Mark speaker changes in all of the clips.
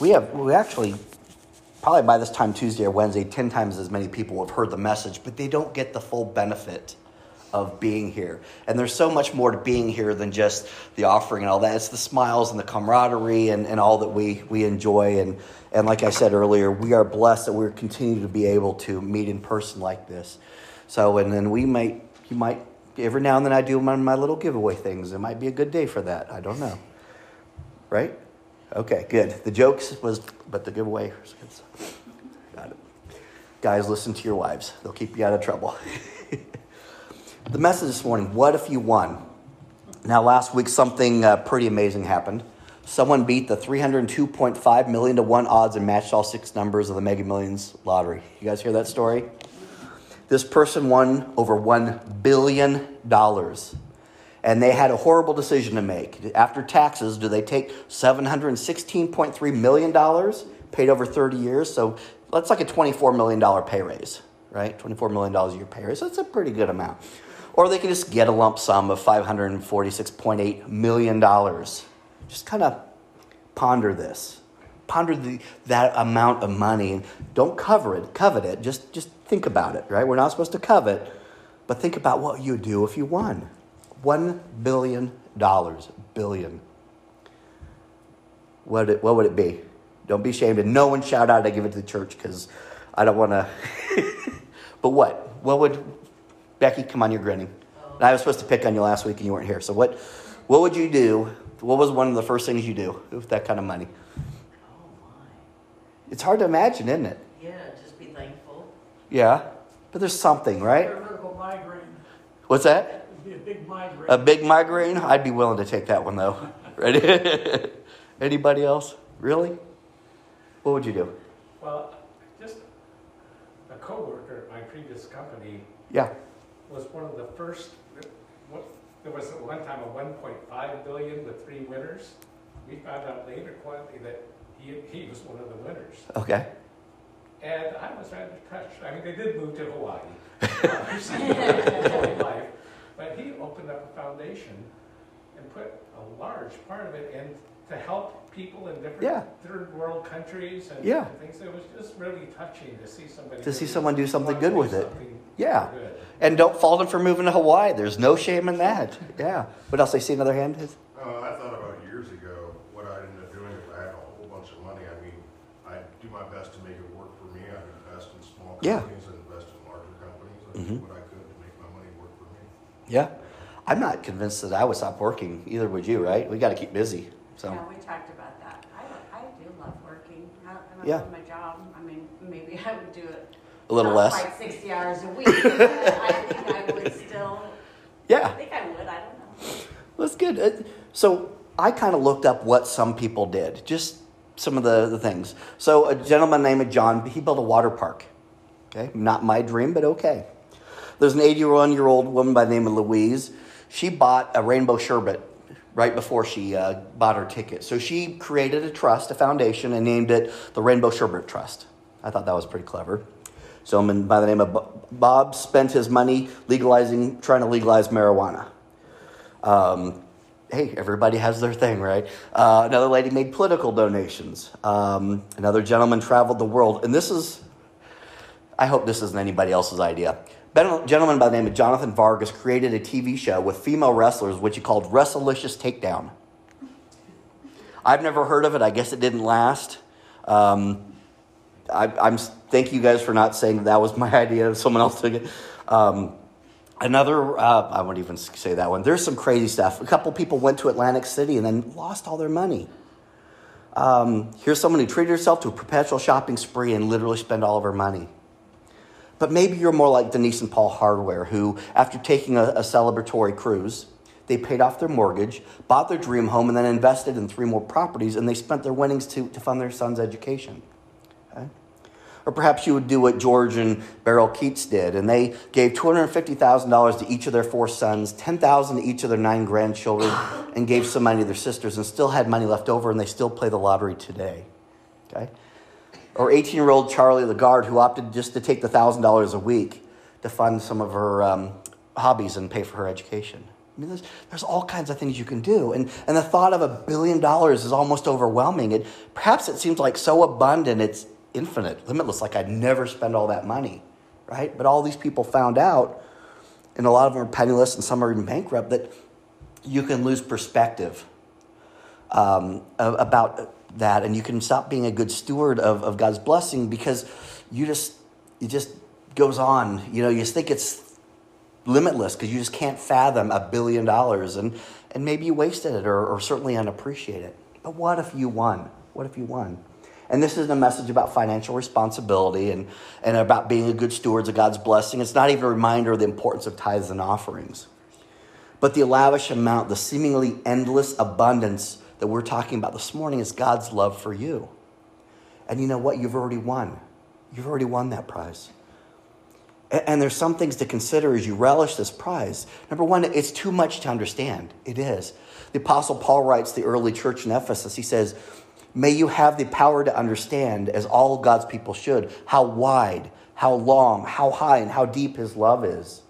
Speaker 1: we have we actually probably by this time Tuesday or Wednesday, ten times as many people have heard the message, but they don't get the full benefit of being here. And there's so much more to being here than just the offering and all that. It's the smiles and the camaraderie and, and all that we, we enjoy. And, and like I said earlier, we are blessed that we're continue to be able to meet in person like this. So, and then we might, you might, every now and then I do my, my little giveaway things. It might be a good day for that. I don't know. Right? Okay, good. The jokes was, but the giveaway was good. Got it. Guys, listen to your wives. They'll keep you out of trouble. the message this morning what if you won? Now, last week, something uh, pretty amazing happened. Someone beat the 302.5 million to 1 odds and matched all six numbers of the Mega Millions lottery. You guys hear that story? This person won over $1 billion. And they had a horrible decision to make. After taxes, do they take $716.3 million paid over 30 years? So that's like a $24 million pay raise, right? $24 million a year pay raise. That's a pretty good amount. Or they can just get a lump sum of $546.8 million. Just kind of ponder this. Ponder the, that amount of money and don't cover it, covet it. Just, just think about it, right? We're not supposed to covet, but think about what you would do if you won. $1 billion. Billion. What would, it, what would it be? Don't be ashamed. And no one shout out, I give it to the church because I don't want to. but what? What would. Becky, come on, you're grinning. And I was supposed to pick on you last week and you weren't here. So what, what would you do? What was one of the first things you do with that kind of money?
Speaker 2: Oh my.
Speaker 1: It's hard to imagine, isn't it?
Speaker 2: Yeah, just be thankful.
Speaker 1: Yeah. But there's something, right? What's that?
Speaker 3: A big migraine.
Speaker 1: A big migraine? I'd be willing to take that one though. Ready? Anybody else? Really? What would you do?
Speaker 4: Well, just a coworker at my previous company
Speaker 1: Yeah.
Speaker 4: was one of the first, what, there was at one time a one point five billion with three winners. We found out later quietly that he, he was one of the winners.
Speaker 1: Okay.
Speaker 4: And I was rather touched. I mean, they did move to Hawaii. Hawaii life. But he opened up a foundation and put a large part of it in to help people in different
Speaker 1: Yeah.
Speaker 4: third world countries and
Speaker 1: Yeah.
Speaker 4: and things. It was just really touching to see somebody.
Speaker 1: To see someone do something good with it. Yeah.
Speaker 4: good.
Speaker 1: And don't fault him for moving to Hawaii. There's no shame in that. Yeah. What else? I see another hand.
Speaker 5: Uh, I thought about years ago, what I'd end up doing if I had a whole bunch of money. I mean, I'd do my best to make it work for me. I'd invest in small
Speaker 1: Yeah.
Speaker 5: companies and invest in larger companies. I'd
Speaker 1: Mhm.
Speaker 5: do what I could to make my money work for me.
Speaker 1: Yeah. I'm not convinced that I would stop working. Either would you, right? We got to keep busy. So.
Speaker 6: Yeah, we talked about that. I, I do love working. I, I
Speaker 1: Yeah.
Speaker 6: love my job. I mean, maybe I would do it.
Speaker 1: A little less.
Speaker 6: Quite sixty hours a week. I think I would still,
Speaker 1: Yeah.
Speaker 6: I think I would, I don't know.
Speaker 1: That's good. Uh, So I kind of looked up what some people did, just some of the, the things. So a gentleman named John, he built a water park. Okay, not my dream, but okay. There's an 81 year old woman by the name of Louise. She bought a rainbow sherbet right before she uh, bought her ticket. So she created a trust, a foundation, and named it the Rainbow Sherbet Trust. I thought that was pretty clever. So a man by the name of Bob spent his money legalizing, trying to legalize marijuana. Um, hey, everybody has their thing, right? Uh, another lady made political donations. Um, another gentleman traveled the world. And this is, I hope this isn't anybody else's idea. Gentleman by the name of Jonathan Vargas created a TV show with female wrestlers, which he called Wrestlicious Takedown. I've never heard of it. I guess it didn't last. Um, I, I'm thank you guys for not saying that, that was my idea. Someone else took it. Um, Another, uh, I won't even say that one. There's some crazy stuff. A couple people went to Atlantic City and then lost all their money. Um, here's someone who treated herself to a perpetual shopping spree and literally spent all of her money. But maybe you're more like Denise and Paul Hardware, who, after taking a, a celebratory cruise, they paid off their mortgage, bought their dream home, and then invested in three more properties, and they spent their winnings to, to fund their son's education. Okay? Or perhaps you would do what George and Beryl Keats did, and they gave $250,000 to each of their four sons, $10,000 to each of their nine grandchildren, and gave some money to their sisters, and still had money left over, and they still play the lottery today. Okay? Or 18 year old Charlie Lagarde, who opted just to take the $1,000 a week to fund some of her um, hobbies and pay for her education. I mean, there's, there's all kinds of things you can do. And, and the thought of a billion dollars is almost overwhelming. It, perhaps it seems like so abundant, it's infinite, limitless, like I'd never spend all that money, right? But all these people found out, and a lot of them are penniless and some are even bankrupt, that you can lose perspective um, about that and you can stop being a good steward of, of God's blessing because you just, it just goes on. You know, you just think it's limitless because you just can't fathom a billion dollars and, and maybe you wasted it or, or certainly unappreciate it. But what if you won? What if you won? And this isn't a message about financial responsibility and, and about being a good stewards of God's blessing. It's not even a reminder of the importance of tithes and offerings. But the lavish amount, the seemingly endless abundance that we're talking about this morning is God's love for you. And you know what? You've already won. You've already won that prize. And there's some things to consider as you relish this prize. Number one, it's too much to understand. It is. The Apostle Paul writes the early church in Ephesus. He says, May you have the power to understand, as all God's people should, how wide, how long, how high, and how deep his love is.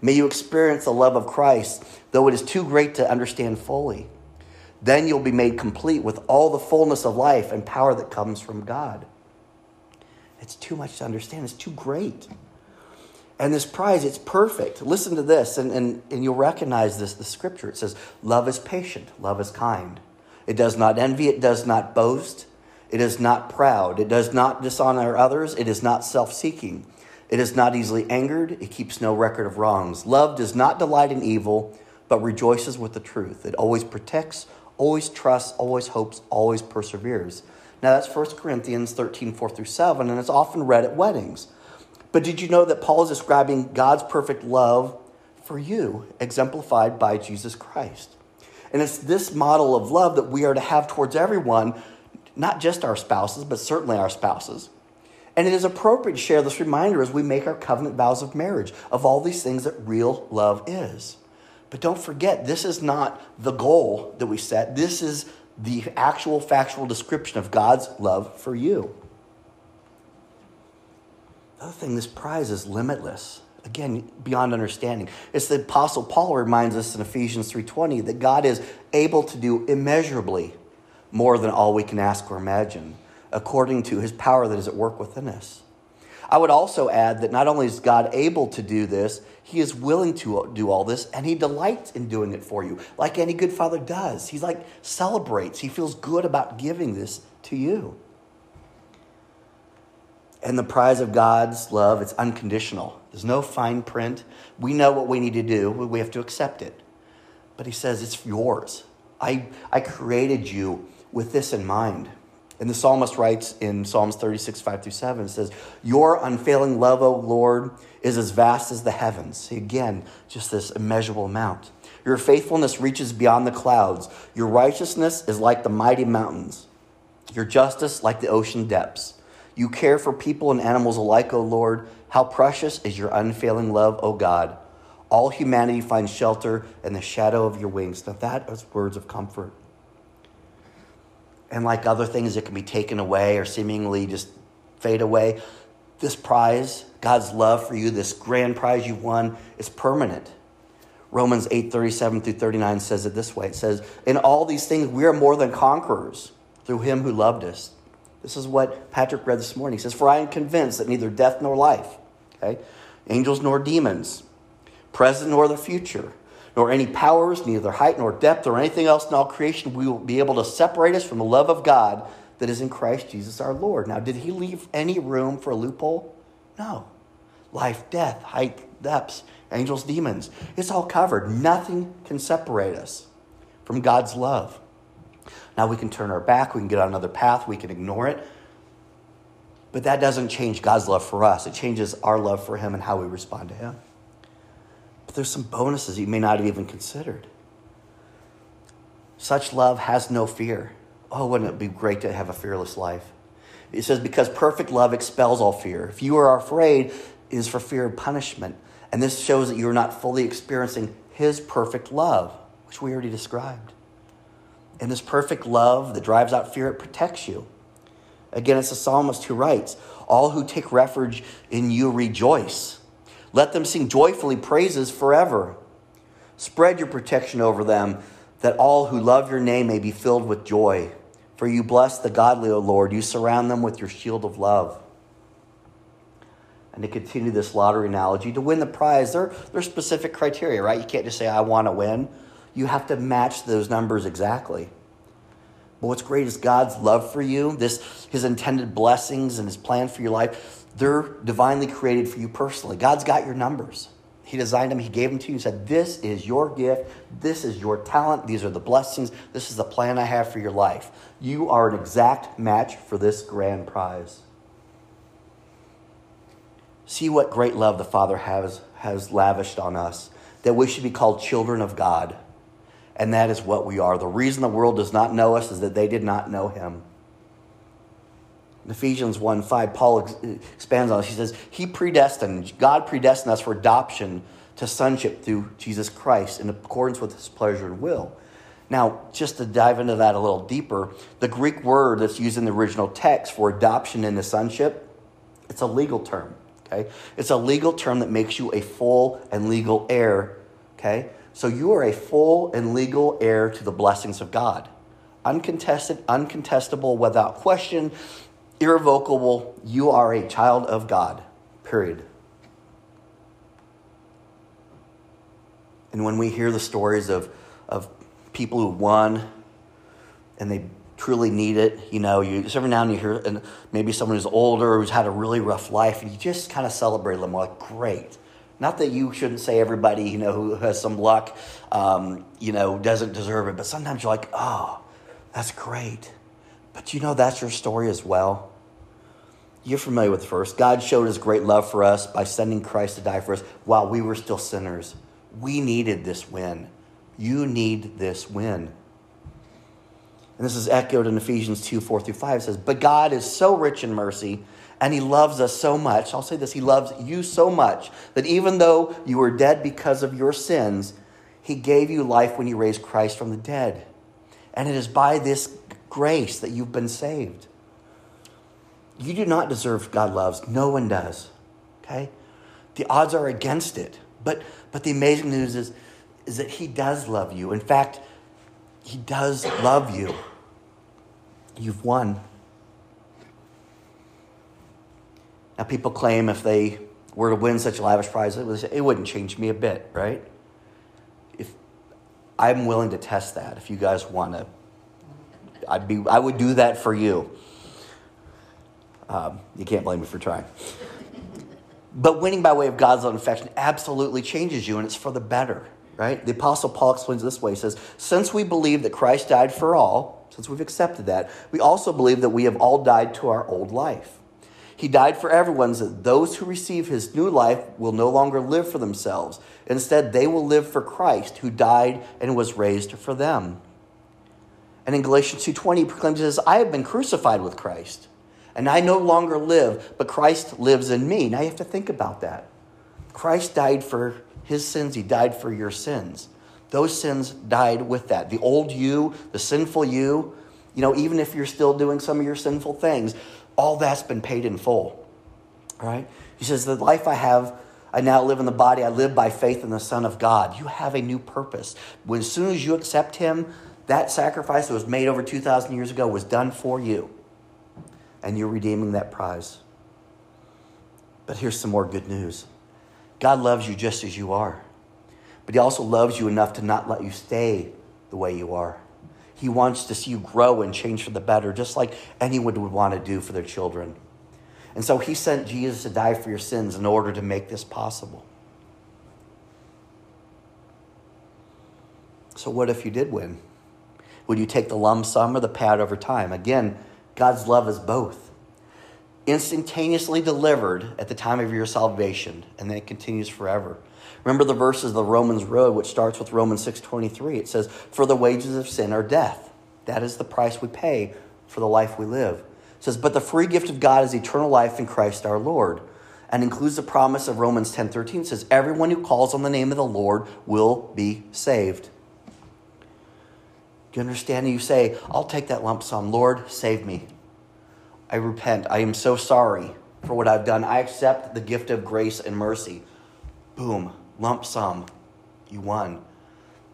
Speaker 1: May you experience the love of Christ, though it is too great to understand fully. Then you'll be made complete with all the fullness of life and power that comes from God. It's too much to understand, it's too great. And this prize, it's perfect. Listen to this, and, and, and you'll recognize this, the scripture. It says, Love is patient, love is kind. It does not envy, it does not boast, it is not proud, it does not dishonor others, it is not self seeking, it is not easily angered, it keeps no record of wrongs. Love does not delight in evil, but rejoices with the truth. It always protects, always trusts, always hopes, always perseveres. Now that's 1 Corinthians 13, 4 through 7, and it's often read at weddings. But did you know that Paul is describing God's perfect love for you, exemplified by Jesus Christ? And it's this model of love that we are to have towards everyone, not just our spouses, but certainly our spouses. And it is appropriate to share this reminder as we make our covenant vows of marriage of all these things that real love is. But don't forget, this is not the goal that we set. This is the actual factual description of God's love for you. The other thing, this prize is limitless. Again, beyond understanding. It's the apostle Paul reminds us in Ephesians 3:20 that God is able to do immeasurably more than all we can ask or imagine, according to his power that is at work within us. I would also add that not only is God able to do this, he is willing to do all this and he delights in doing it for you, like any good father does. He's like celebrates. He feels good about giving this to you. And the prize of God's love, it's unconditional. There's no fine print. We know what we need to do, we have to accept it. But he says, it's yours. I, I created you with this in mind. And the psalmist writes in Psalms 36, 5 through 7, it says, Your unfailing love, O Lord, is as vast as the heavens. Again, just this immeasurable amount. Your faithfulness reaches beyond the clouds. Your righteousness is like the mighty mountains. Your justice like the ocean depths. You care for people and animals alike, O Lord. How precious is your unfailing love, O God. All humanity finds shelter in the shadow of your wings. Now, that is words of comfort. And like other things that can be taken away or seemingly just fade away, this prize, God's love for you, this grand prize you've won, is permanent. Romans 8 37 through 39 says it this way it says, In all these things, we are more than conquerors through him who loved us. This is what Patrick read this morning. He says, For I am convinced that neither death nor life, okay, angels nor demons, present nor the future, nor any powers, neither height nor depth, or anything else in all creation we will be able to separate us from the love of God that is in Christ Jesus our Lord. Now, did he leave any room for a loophole? No. Life, death, height, depths, angels, demons. It's all covered. Nothing can separate us from God's love. Now we can turn our back, we can get on another path, we can ignore it. But that doesn't change God's love for us. It changes our love for Him and how we respond to Him. But there's some bonuses you may not have even considered. Such love has no fear. Oh, wouldn't it be great to have a fearless life? It says, because perfect love expels all fear. If you are afraid, it is for fear of punishment. And this shows that you're not fully experiencing His perfect love, which we already described. And this perfect love that drives out fear, it protects you. Again, it's the psalmist who writes, All who take refuge in you rejoice. Let them sing joyfully praises forever. Spread your protection over them, that all who love your name may be filled with joy. For you bless the godly, O Lord. You surround them with your shield of love. And to continue this lottery analogy, to win the prize, there, there are specific criteria, right? You can't just say, I want to win. You have to match those numbers exactly. But what's great is God's love for you, this his intended blessings and his plan for your life, they're divinely created for you personally. God's got your numbers. He designed them, he gave them to you, he said, This is your gift, this is your talent, these are the blessings, this is the plan I have for your life. You are an exact match for this grand prize. See what great love the Father has, has lavished on us, that we should be called children of God. And that is what we are. The reason the world does not know us is that they did not know him. Ephesians 1 5, Paul ex- expands on this. He says, He predestined, God predestined us for adoption to sonship through Jesus Christ in accordance with his pleasure and will. Now, just to dive into that a little deeper, the Greek word that's used in the original text for adoption into sonship, it's a legal term. Okay? It's a legal term that makes you a full and legal heir. Okay? So you are a full and legal heir to the blessings of God. Uncontested, uncontestable, without question, irrevocable. You are a child of God. Period. And when we hear the stories of, of people who won and they truly need it, you know, you every now and then you hear and maybe someone who's older who's had a really rough life, and you just kind of celebrate them like, great. Not that you shouldn't say everybody, you know, who has some luck, um, you know, doesn't deserve it, but sometimes you're like, oh, that's great. But you know, that's your story as well. You're familiar with the verse. God showed his great love for us by sending Christ to die for us while we were still sinners. We needed this win. You need this win. And this is echoed in Ephesians 2 4 through 5. It says, But God is so rich in mercy, and He loves us so much. I'll say this He loves you so much that even though you were dead because of your sins, He gave you life when He raised Christ from the dead. And it is by this grace that you've been saved. You do not deserve God loves. No one does. Okay? The odds are against it. But but the amazing news is, is that he does love you. In fact, he does love you. You've won. Now people claim if they were to win such a lavish prize, it, wouldn't change me a bit, right? If I'm willing to test that, if you guys want to, I'd be I would do that for you. Um, you can't blame me for trying. But winning by way of God's own affection absolutely changes you, and it's for the better, right? The Apostle Paul explains this way He says, Since we believe that Christ died for all, since we've accepted that, we also believe that we have all died to our old life. He died for everyone, so that those who receive his new life will no longer live for themselves. Instead, they will live for Christ, who died and was raised for them. And in Galatians 2.20, he proclaims, he says, I have been crucified with Christ. And I no longer live, but Christ lives in me. Now you have to think about that. Christ died for his sins, he died for your sins. Those sins died with that. The old you, the sinful you, you know, even if you're still doing some of your sinful things, all that's been paid in full. All right? He says, The life I have, I now live in the body, I live by faith in the Son of God. You have a new purpose. When, as soon as you accept him, that sacrifice that was made over 2,000 years ago was done for you and you're redeeming that prize. But here's some more good news God loves you just as you are, but He also loves you enough to not let you stay the way you are. He wants to see you grow and change for the better, just like anyone would want to do for their children. And so He sent Jesus to die for your sins in order to make this possible. So, what if you did win? Would you take the lump sum or the pad over time? Again, God's love is both. Instantaneously delivered at the time of your salvation, and then it continues forever. Remember the verses of the Romans road, which starts with Romans 6.23. It says, For the wages of sin are death. That is the price we pay for the life we live. It says, But the free gift of God is eternal life in Christ our Lord. And includes the promise of Romans 10.13. It says, Everyone who calls on the name of the Lord will be saved. Do you understand? You say, I'll take that lump sum. Lord, save me. I repent. I am so sorry for what I've done. I accept the gift of grace and mercy. Boom, lump sum. You won.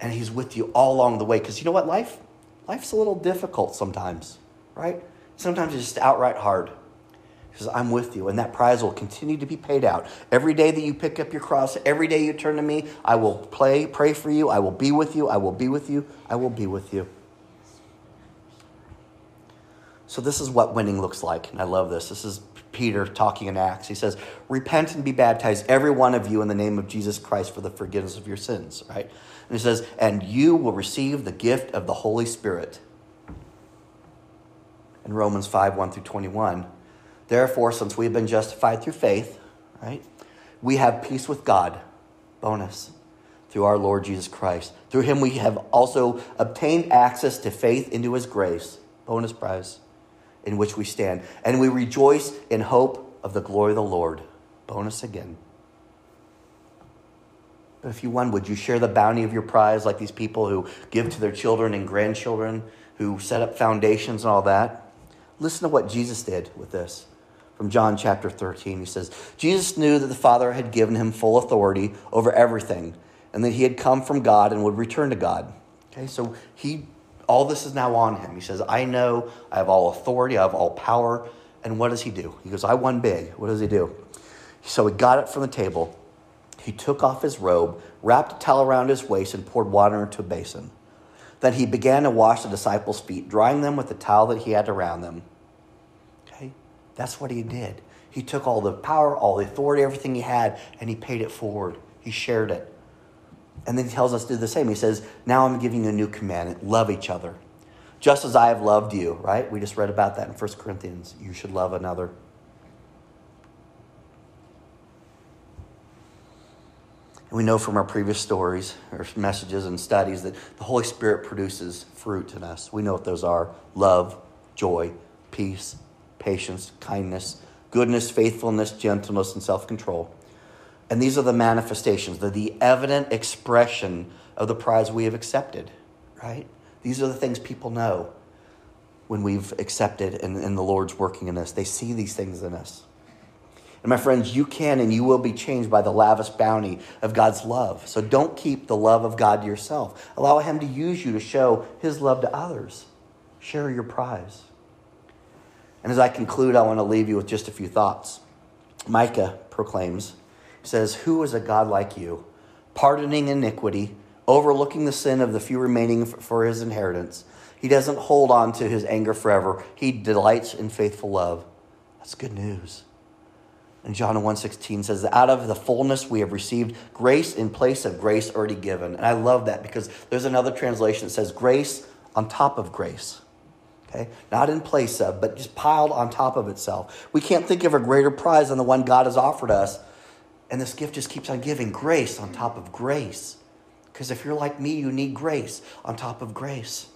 Speaker 1: and He's with you all along the way. Because you know what? Life, life's a little difficult sometimes, right? Sometimes it's just outright hard. He says, I'm with you, and that prize will continue to be paid out. Every day that you pick up your cross, every day you turn to me, I will play, pray for you. I will be with you. I will be with you. I will be with you. So, this is what winning looks like. And I love this. This is Peter talking in Acts. He says, Repent and be baptized, every one of you, in the name of Jesus Christ for the forgiveness of your sins, right? And he says, And you will receive the gift of the Holy Spirit. In Romans 5 1 through 21. Therefore, since we have been justified through faith, right, we have peace with God. Bonus. Through our Lord Jesus Christ. Through him we have also obtained access to faith into his grace. Bonus prize. In which we stand. And we rejoice in hope of the glory of the Lord. Bonus again. But if you won, would you share the bounty of your prize like these people who give to their children and grandchildren, who set up foundations and all that? Listen to what Jesus did with this from John chapter 13. He says, Jesus knew that the Father had given him full authority over everything, and that he had come from God and would return to God. Okay, so he all this is now on him. He says, I know I have all authority, I have all power. And what does he do? He goes, I won big. What does he do? So he got it from the table. He took off his robe, wrapped a towel around his waist, and poured water into a basin. Then he began to wash the disciples' feet, drying them with the towel that he had around them. That's what he did. He took all the power, all the authority, everything he had, and he paid it forward. He shared it. And then he tells us to do the same. He says, Now I'm giving you a new commandment love each other. Just as I have loved you, right? We just read about that in 1 Corinthians. You should love another. And we know from our previous stories or messages and studies that the Holy Spirit produces fruit in us. We know what those are love, joy, peace, patience, kindness, goodness, faithfulness, gentleness, and self control. And these are the manifestations, they're the evident expression of the prize we have accepted, right? These are the things people know when we've accepted and, and the Lord's working in us. They see these things in us. And my friends, you can and you will be changed by the lavish bounty of God's love. So don't keep the love of God to yourself. Allow Him to use you to show His love to others. Share your prize. And as I conclude, I want to leave you with just a few thoughts. Micah proclaims, says, Who is a God like you, pardoning iniquity, overlooking the sin of the few remaining for his inheritance? He doesn't hold on to his anger forever. He delights in faithful love. That's good news. And John 1.16 says, Out of the fullness we have received grace in place of grace already given. And I love that because there's another translation that says grace on top of grace. Okay? Not in place of, but just piled on top of itself. We can't think of a greater prize than the one God has offered us. And this gift just keeps on giving grace on top of grace. Because if you're like me, you need grace on top of grace.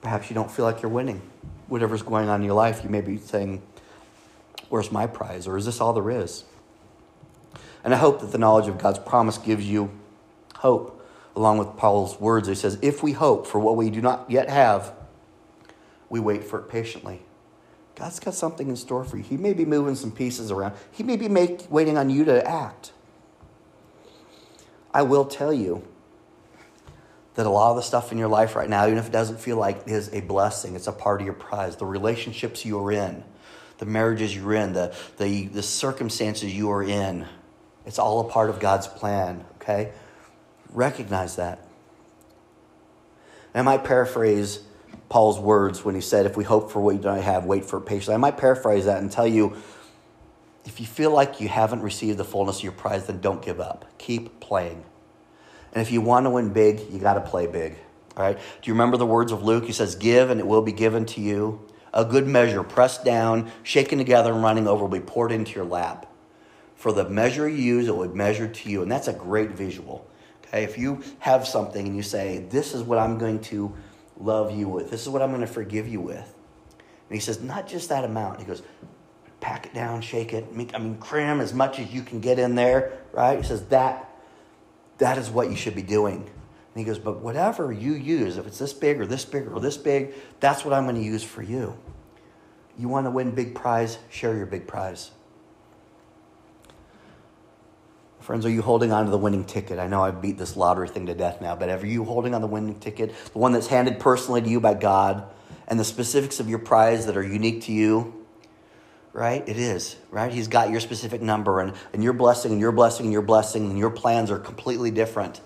Speaker 1: Perhaps you don't feel like you're winning. Whatever's going on in your life, you may be saying, Where's my prize? Or is this all there is? And I hope that the knowledge of God's promise gives you hope, along with Paul's words. He says, If we hope for what we do not yet have, we wait for it patiently. God's got something in store for you. He may be moving some pieces around, He may be make, waiting on you to act. I will tell you that a lot of the stuff in your life right now, even if it doesn't feel like it is a blessing, it's a part of your prize. The relationships you are in, the marriages you're in, the, the, the circumstances you are in, it's all a part of God's plan, okay? Recognize that. I might paraphrase Paul's words when he said, If we hope for what you don't have, wait for it patiently. I might paraphrase that and tell you if you feel like you haven't received the fullness of your prize, then don't give up. Keep playing. And if you want to win big, you got to play big. All right? Do you remember the words of Luke? He says, Give and it will be given to you. A good measure, pressed down, shaken together, and running over, will be poured into your lap. For the measure you use, it will be measured to you. And that's a great visual. Okay? If you have something and you say, This is what I'm going to love you with. This is what I'm going to forgive you with. And he says, not just that amount. He goes, pack it down, shake it. I mean, cram as much as you can get in there, right? He says, that, that is what you should be doing. And he goes, but whatever you use, if it's this big or this big or this big, that's what I'm going to use for you. You want to win big prize? Share your big prize. Friends, are you holding on to the winning ticket? I know I've beat this lottery thing to death now, but are you holding on the winning ticket? The one that's handed personally to you by God and the specifics of your prize that are unique to you? Right? It is, right? He's got your specific number and, and your blessing and your blessing and your blessing and your plans are completely different.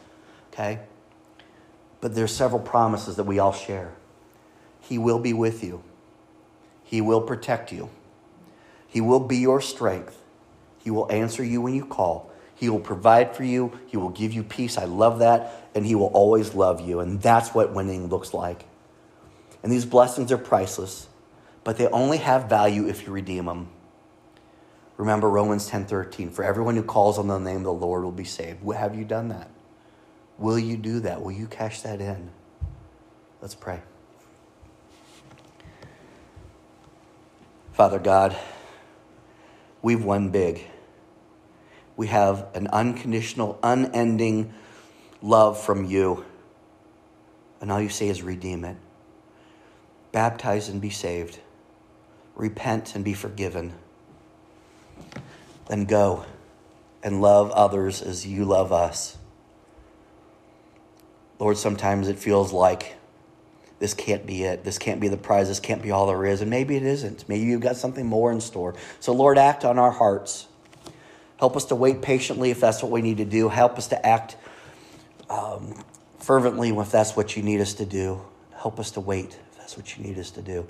Speaker 1: Okay? But there's several promises that we all share. He will be with you. He will protect you. He will be your strength. He will answer you when you call. He will provide for you. He will give you peace. I love that. And He will always love you. And that's what winning looks like. And these blessings are priceless, but they only have value if you redeem them. Remember Romans 10:13, for everyone who calls on the name of the Lord will be saved. Have you done that? Will you do that? Will you cash that in? Let's pray. Father God, we've won big. We have an unconditional, unending love from you. And all you say is redeem it. Baptize and be saved. Repent and be forgiven. Then go and love others as you love us. Lord, sometimes it feels like this can't be it. This can't be the prize. This can't be all there is. And maybe it isn't. Maybe you've got something more in store. So, Lord, act on our hearts. Help us to wait patiently if that's what we need to do. Help us to act um, fervently if that's what you need us to do. Help us to wait if that's what you need us to do.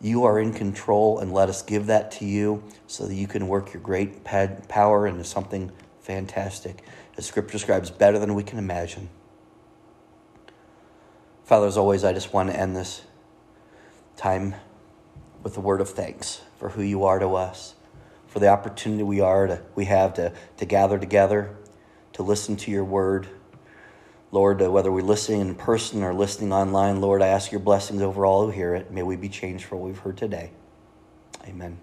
Speaker 1: You are in control, and let us give that to you so that you can work your great power into something fantastic. As Scripture describes, better than we can imagine. Father, as always, I just want to end this time with a word of thanks for who you are to us, for the opportunity we are to we have to, to gather together, to listen to your word. Lord, uh, whether we're listening in person or listening online, Lord, I ask your blessings over all who hear it. May we be changed for what we've heard today. Amen.